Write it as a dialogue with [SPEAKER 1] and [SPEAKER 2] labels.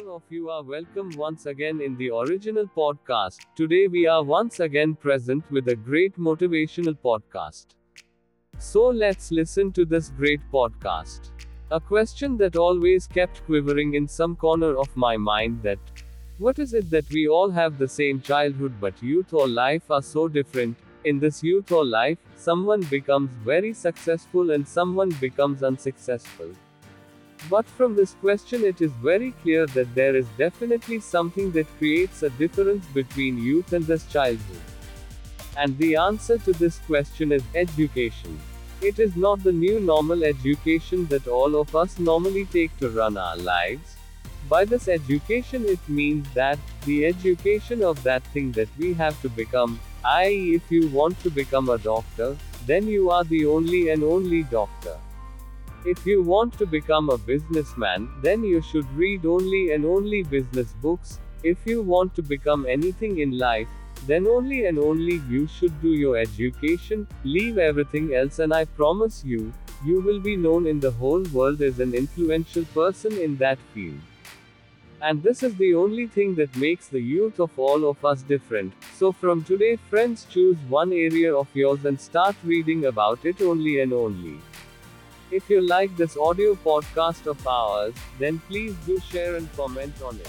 [SPEAKER 1] All of you are welcome once again in the original podcast. Today we are once again present with a great motivational podcast. So let's listen to this great podcast. A question that always kept quivering in some corner of my mind that what is it that we all have the same childhood but youth or life are so different? In this youth or life, someone becomes very successful and someone becomes unsuccessful. But from this question, it is very clear that there is definitely something that creates a difference between youth and this childhood. And the answer to this question is education. It is not the new normal education that all of us normally take to run our lives. By this education, it means that the education of that thing that we have to become, i.e., if you want to become a doctor, then you are the only and only doctor. If you want to become a businessman, then you should read only and only business books. If you want to become anything in life, then only and only you should do your education, leave everything else, and I promise you, you will be known in the whole world as an influential person in that field. And this is the only thing that makes the youth of all of us different. So from today, friends, choose one area of yours and start reading about it only and only. If you like this audio podcast of ours, then please do share and comment on it.